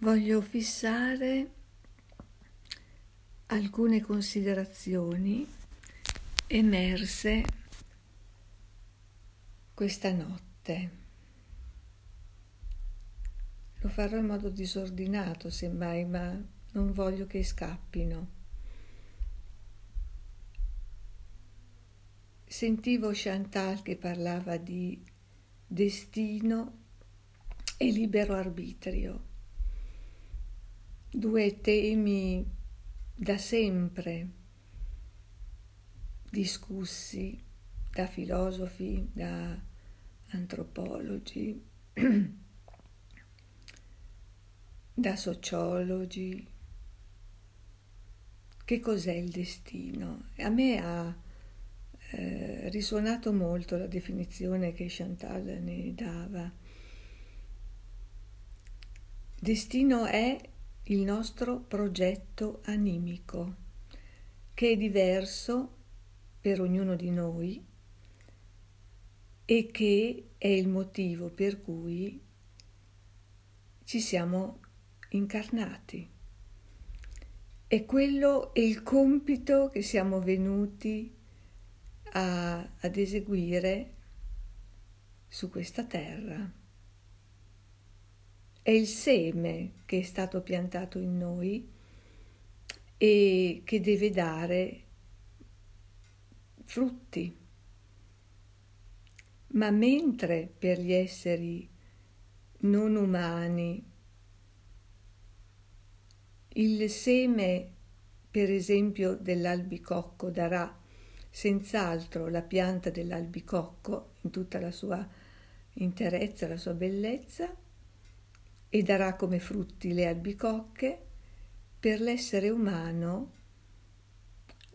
voglio fissare alcune considerazioni emerse questa notte. Lo farò in modo disordinato, semmai, ma non voglio che scappino. Sentivo Chantal che parlava di destino e libero arbitrio, due temi da sempre discussi da filosofi, da antropologi, da sociologi. Che cos'è il destino? A me ha eh, risuonato molto la definizione che Chantal ne dava. Destino è il nostro progetto animico, che è diverso per ognuno di noi e che è il motivo per cui ci siamo incarnati. È quello è il compito che siamo venuti a, ad eseguire su questa terra. È il seme che è stato piantato in noi e che deve dare frutti. Ma mentre per gli esseri non umani il seme, per esempio, dell'albicocco darà senz'altro la pianta dell'albicocco in tutta la sua interezza, la sua bellezza, e darà come frutti le albicocche, per l'essere umano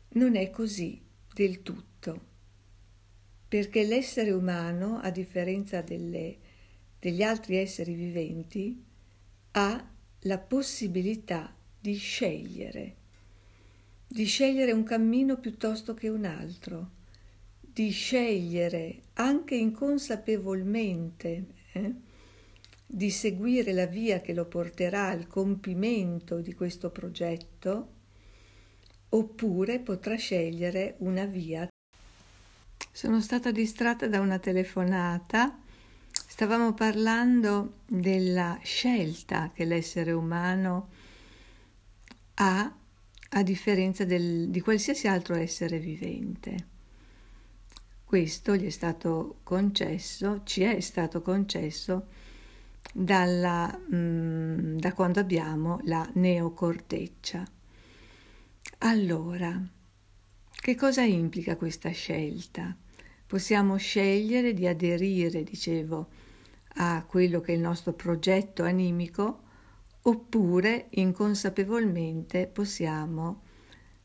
non è così del tutto, perché l'essere umano, a differenza delle, degli altri esseri viventi, ha la possibilità di scegliere di scegliere un cammino piuttosto che un altro, di scegliere anche inconsapevolmente eh, di seguire la via che lo porterà al compimento di questo progetto, oppure potrà scegliere una via. Sono stata distratta da una telefonata. Stavamo parlando della scelta che l'essere umano ha a differenza del, di qualsiasi altro essere vivente. Questo gli è stato concesso, ci è stato concesso dalla, mh, mm, da quando abbiamo la neocorteccia. Allora, che cosa implica questa scelta? Possiamo scegliere di aderire, dicevo, a quello che è il nostro progetto animico oppure inconsapevolmente possiamo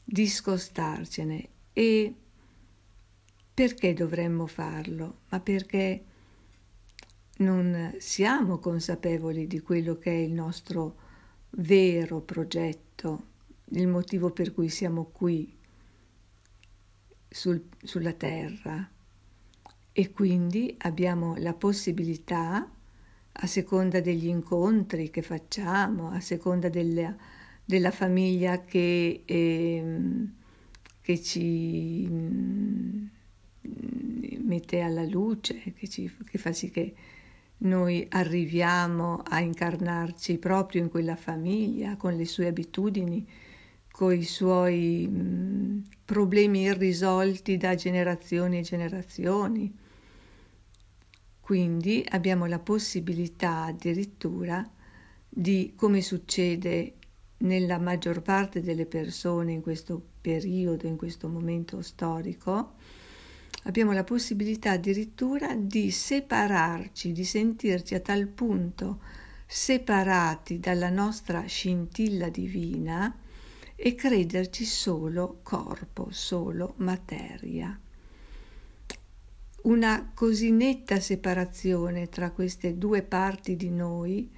discostarcene e perché dovremmo farlo? Ma perché non siamo consapevoli di quello che è il nostro vero progetto, il motivo per cui siamo qui sul, sulla terra. E quindi abbiamo la possibilità a seconda degli incontri che facciamo, a seconda della, della famiglia che, eh, che ci mm, mette alla luce, che, ci, che fa sì che noi arriviamo a incarnarci proprio in quella famiglia, con le sue abitudini, con i suoi mh, problemi irrisolti da generazioni e generazioni quindi abbiamo la possibilità addirittura di, come succede nella maggior parte delle persone in questo periodo, in questo momento storico, abbiamo la possibilità addirittura di separarci, di sentirci a tal punto separati dalla nostra scintilla divina e crederci solo corpo, solo materia. Una così netta separazione tra queste due parti di noi,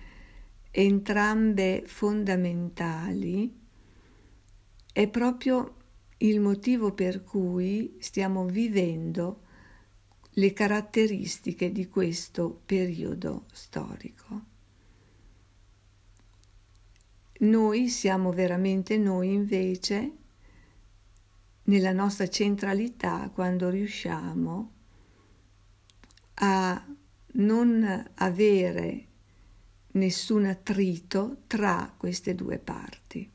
entrambe fondamentali, è proprio il motivo per cui stiamo vivendo le caratteristiche di questo periodo storico. noi siamo veramente noi invece nella nostra centralità quando riusciamo a non avere nessun attrito tra queste due parti.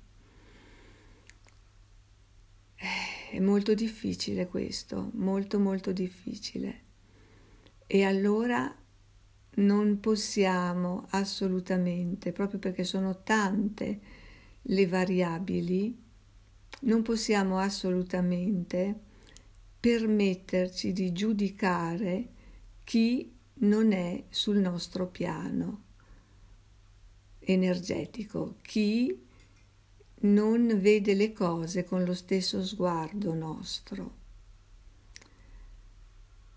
Eh, è molto difficile questo, molto molto difficile. E allora non possiamo assolutamente, proprio perché sono tante le variabili, non possiamo assolutamente permetterci di giudicare chi non è sul nostro piano energetico, chi non vede le cose con lo stesso sguardo nostro.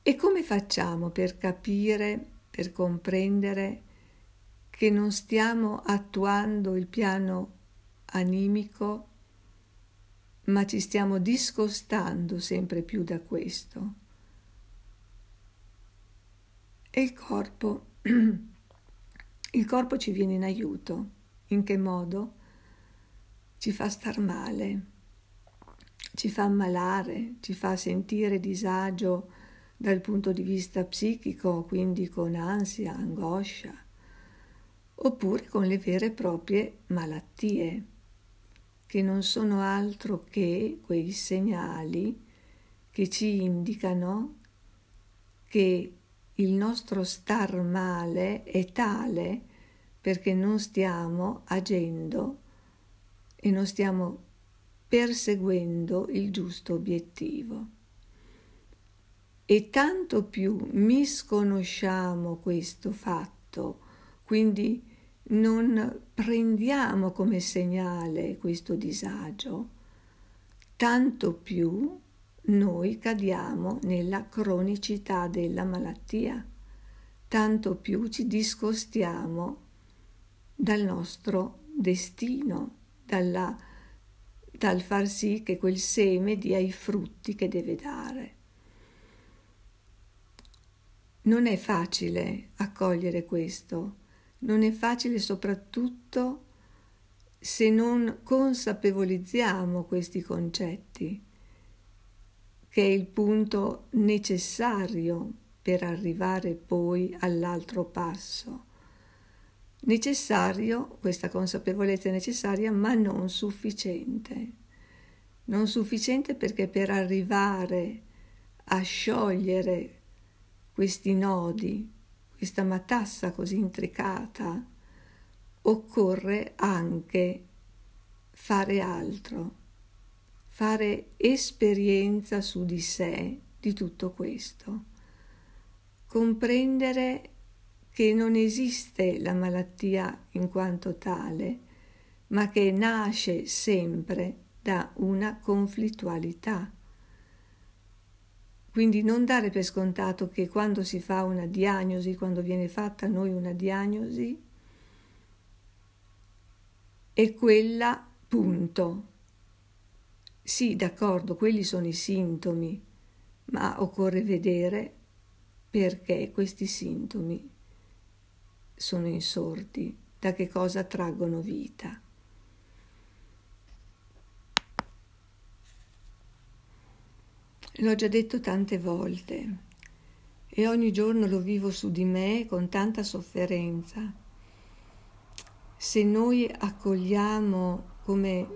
E come facciamo per capire, per comprendere che non stiamo attuando il piano animico, ma ci stiamo discostando sempre più da questo? E il corpo Il corpo ci viene in aiuto. In che modo? Ci fa star male, ci fa ammalare, ci fa sentire disagio dal punto di vista psichico, quindi con ansia, angoscia, oppure con le vere e proprie malattie, che non sono altro che quei segnali che ci indicano che il nostro star male è tale perché non stiamo agendo e non stiamo perseguendo il giusto obiettivo. E tanto più misconosciamo questo fatto, quindi non prendiamo come segnale questo disagio, tanto più noi cadiamo nella cronicità della malattia, tanto più ci discostiamo dal nostro destino, dalla, dal far sì che quel seme dia i frutti che deve dare. Non è facile accogliere questo, non è facile soprattutto se non consapevolizziamo questi concetti che è il punto necessario per arrivare poi all'altro passo. Necessario, questa consapevolezza è necessaria, ma non sufficiente. Non sufficiente perché per arrivare a sciogliere questi nodi, questa matassa così intricata, occorre anche fare altro fare esperienza su di sé di tutto questo, comprendere che non esiste la malattia in quanto tale, ma che nasce sempre da una conflittualità. Quindi non dare per scontato che quando si fa una diagnosi, quando viene fatta a noi una diagnosi, è quella punto, sì, d'accordo, quelli sono i sintomi, ma occorre vedere perché questi sintomi sono insorti, da che cosa traggono vita. L'ho già detto tante volte e ogni giorno lo vivo su di me con tanta sofferenza. Se noi accogliamo come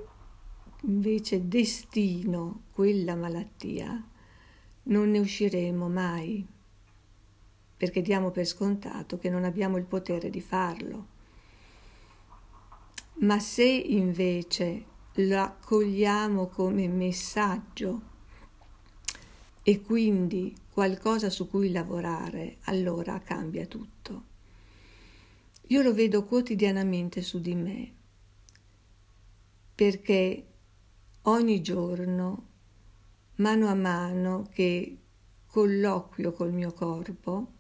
invece destino quella malattia, non ne usciremo mai, perché diamo per scontato che non abbiamo il potere di farlo. Ma se invece lo accogliamo come messaggio e quindi qualcosa su cui lavorare, allora cambia tutto. Io lo vedo quotidianamente su di me, perché ogni giorno, mano a mano che colloquio col mio corpo,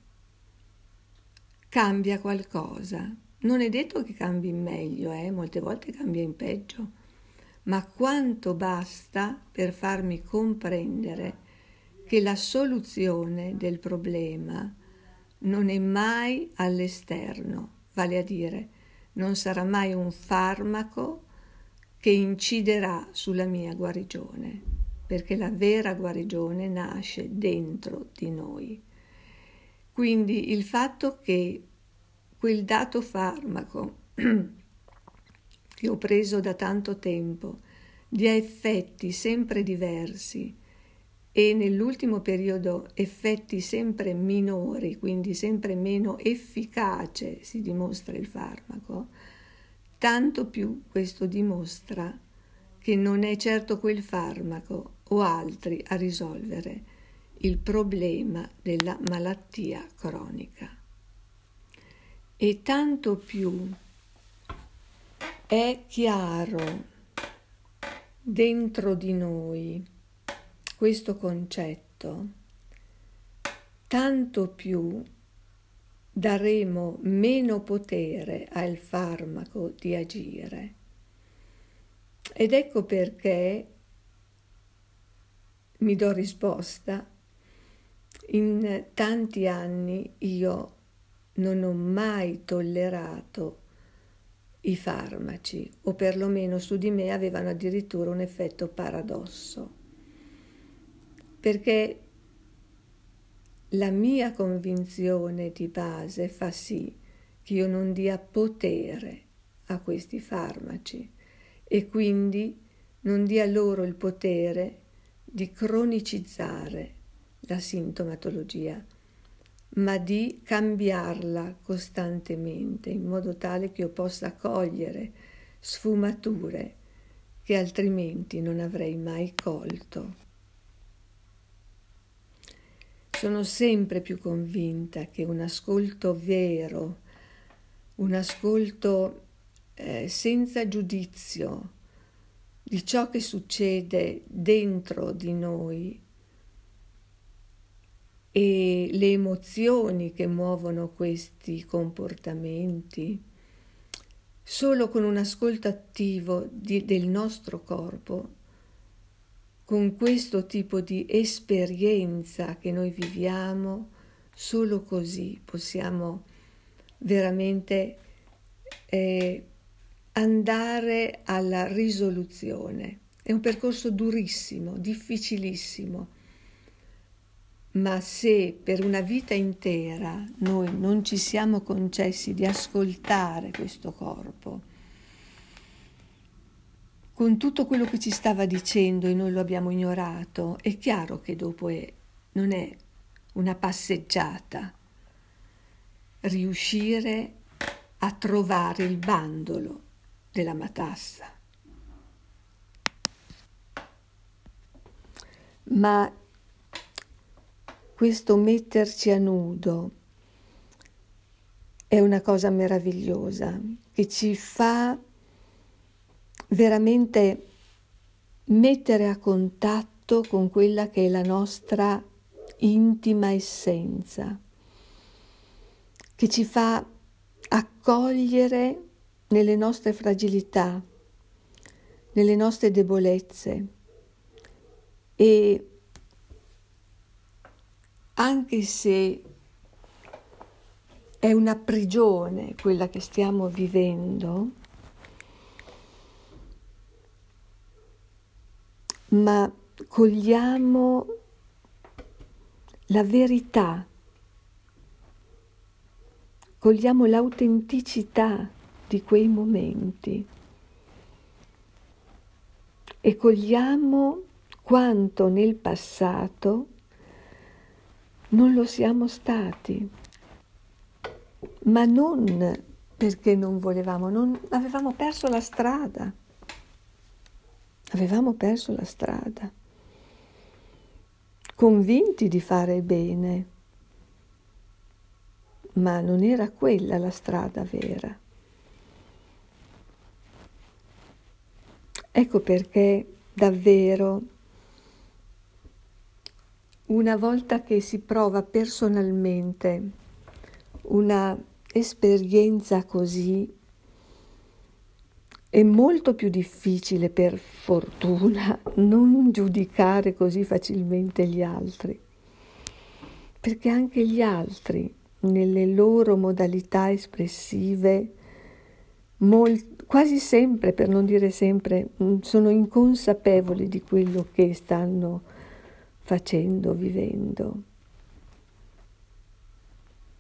cambia qualcosa. Non è detto che cambi in meglio, eh? molte volte cambia in peggio, ma quanto basta per farmi comprendere che la soluzione del problema non è mai all'esterno, vale a dire non sarà mai un farmaco che inciderà sulla mia guarigione, perché la vera guarigione nasce dentro di noi. Quindi il fatto che quel dato farmaco che ho preso da tanto tempo dia effetti sempre diversi e nell'ultimo periodo effetti sempre minori, quindi sempre meno efficace si dimostra il farmaco, tanto più questo dimostra che non è certo quel farmaco o altri a risolvere il problema della malattia cronica. E tanto più è chiaro dentro di noi questo concetto, tanto più daremo meno potere al farmaco di agire. Ed ecco perché mi do risposta. In tanti anni io non ho mai tollerato i farmaci, o perlomeno su di me avevano addirittura un effetto paradosso, perché la mia convinzione di base fa sì che io non dia potere a questi farmaci e quindi non dia loro il potere di cronicizzare la sintomatologia, ma di cambiarla costantemente in modo tale che io possa cogliere sfumature che altrimenti non avrei mai colto. Sono sempre più convinta che un ascolto vero, un ascolto eh, senza giudizio di ciò che succede dentro di noi e le emozioni che muovono questi comportamenti, solo con un ascolto attivo di, del nostro corpo con questo tipo di esperienza che noi viviamo, solo così possiamo veramente eh, andare alla risoluzione. È un percorso durissimo, difficilissimo, ma se per una vita intera noi non ci siamo concessi di ascoltare questo corpo, con tutto quello che ci stava dicendo e noi lo abbiamo ignorato, è chiaro che dopo è, non è una passeggiata riuscire a trovare il bandolo della matassa. Ma questo metterci a nudo è una cosa meravigliosa che ci fa veramente mettere a contatto con quella che è la nostra intima essenza, che ci fa accogliere nelle nostre fragilità, nelle nostre debolezze e anche se è una prigione quella che stiamo vivendo, ma cogliamo la verità, cogliamo l'autenticità di quei momenti e cogliamo quanto nel passato non lo siamo stati, ma non perché non volevamo, non avevamo perso la strada. Avevamo perso la strada, convinti di fare bene, ma non era quella la strada vera. Ecco perché davvero una volta che si prova personalmente una esperienza così è molto più difficile, per fortuna, non giudicare così facilmente gli altri, perché anche gli altri, nelle loro modalità espressive, molt- quasi sempre, per non dire sempre, mm, sono inconsapevoli di quello che stanno facendo, vivendo.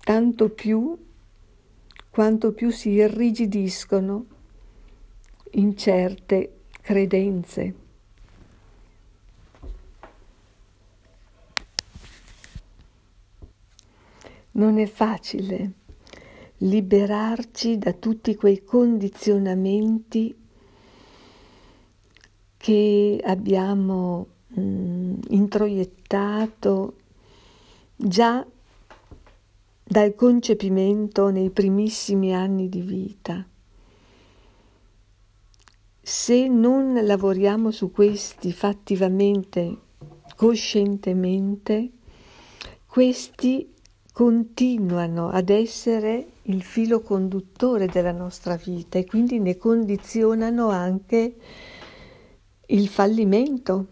Tanto più quanto più si irrigidiscono in certe credenze. Non è facile liberarci da tutti quei condizionamenti che abbiamo mh, mm, introiettato già dal concepimento nei primissimi anni di vita. Se non lavoriamo su questi fattivamente, coscientemente, questi continuano ad essere il filo conduttore della nostra vita e quindi ne condizionano anche il fallimento,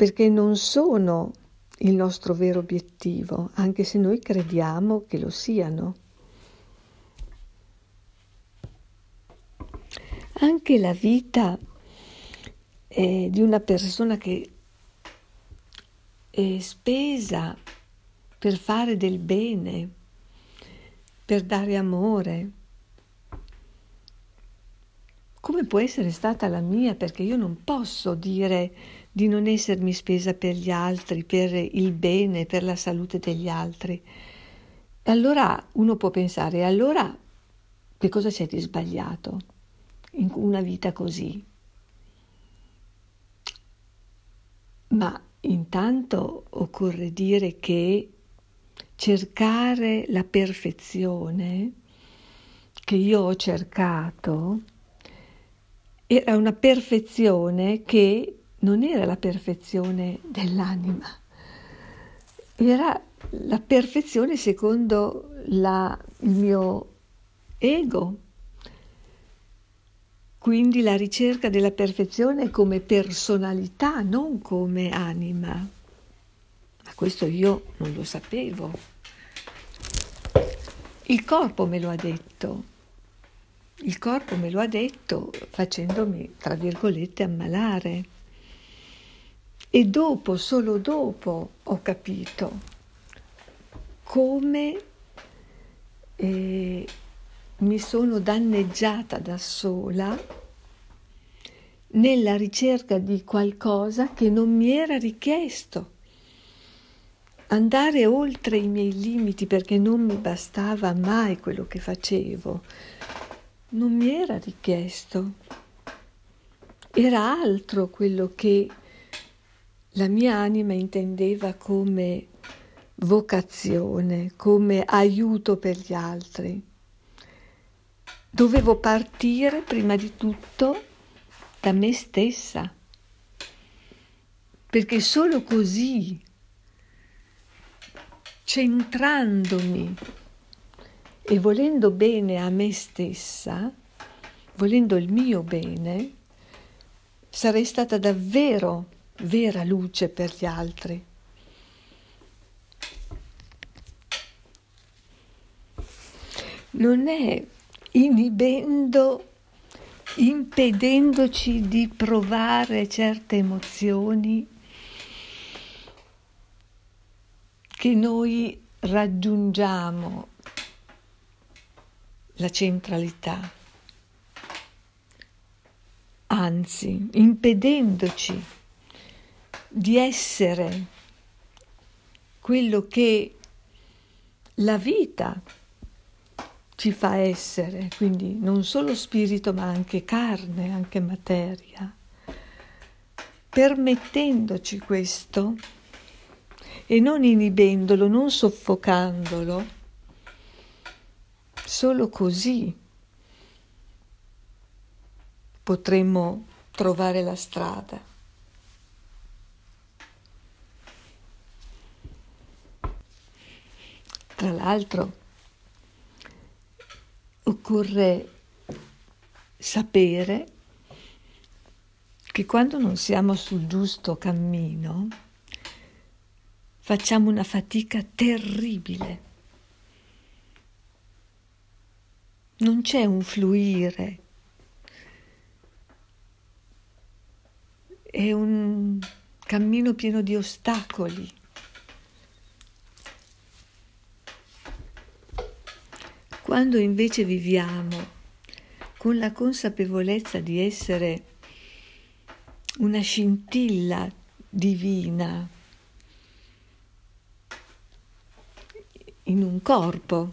perché non sono il nostro vero obiettivo, anche se noi crediamo che lo siano. Anche la vita eh, di una persona che è spesa per fare del bene, per dare amore. Come può essere stata la mia? Perché io non posso dire di non essermi spesa per gli altri, per il bene, per la salute degli altri. Allora uno può pensare, allora che cosa c'è di sbagliato in una vita così? Ma Intanto occorre dire che cercare la perfezione che io ho cercato era una perfezione che non era la perfezione dell'anima, era la perfezione secondo la, il mio ego, quindi la ricerca della perfezione come personalità, non come anima. Ma questo io non lo sapevo. Il corpo me lo ha detto. Il corpo me lo ha detto facendomi, tra virgolette, ammalare. E dopo, solo dopo, ho capito come eh, mi sono danneggiata da sola nella ricerca di qualcosa che non mi era richiesto. Andare oltre i miei limiti perché non mi bastava mai quello che facevo, non mi era richiesto. Era altro quello che la mia anima intendeva come vocazione, come aiuto per gli altri. Dovevo partire prima di tutto da me stessa, perché solo così, centrandomi e volendo bene a me stessa, volendo il mio bene, sarei stata davvero vera luce per gli altri. Non è inibendo, impedendoci di provare certe emozioni che noi raggiungiamo la centralità, anzi impedendoci di essere quello che la vita ci fa essere, quindi non solo spirito ma anche carne, anche materia. Permettendoci questo e non inibendolo, non soffocandolo, solo così potremmo trovare la strada. Tra l'altro, occorre sapere che quando non siamo sul giusto cammino facciamo una fatica terribile. non c'è un fluire, è un cammino pieno di ostacoli. Quando invece viviamo con la consapevolezza di essere una scintilla divina in un corpo,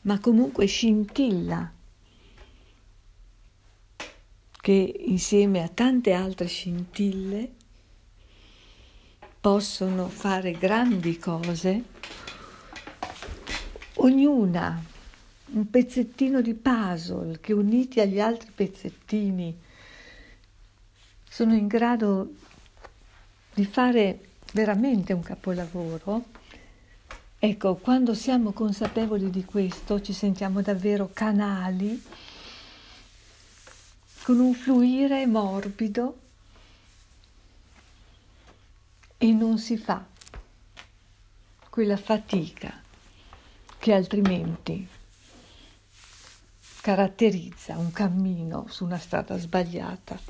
ma comunque scintilla che insieme a tante altre scintille possono fare grandi cose, ognuna un pezzettino di puzzle che uniti agli altri pezzettini sono in grado di fare veramente un capolavoro, ecco, quando siamo consapevoli di questo ci sentiamo davvero canali con un fluire morbido e non si fa quella fatica che altrimenti caratterizza un cammino su una strada sbagliata.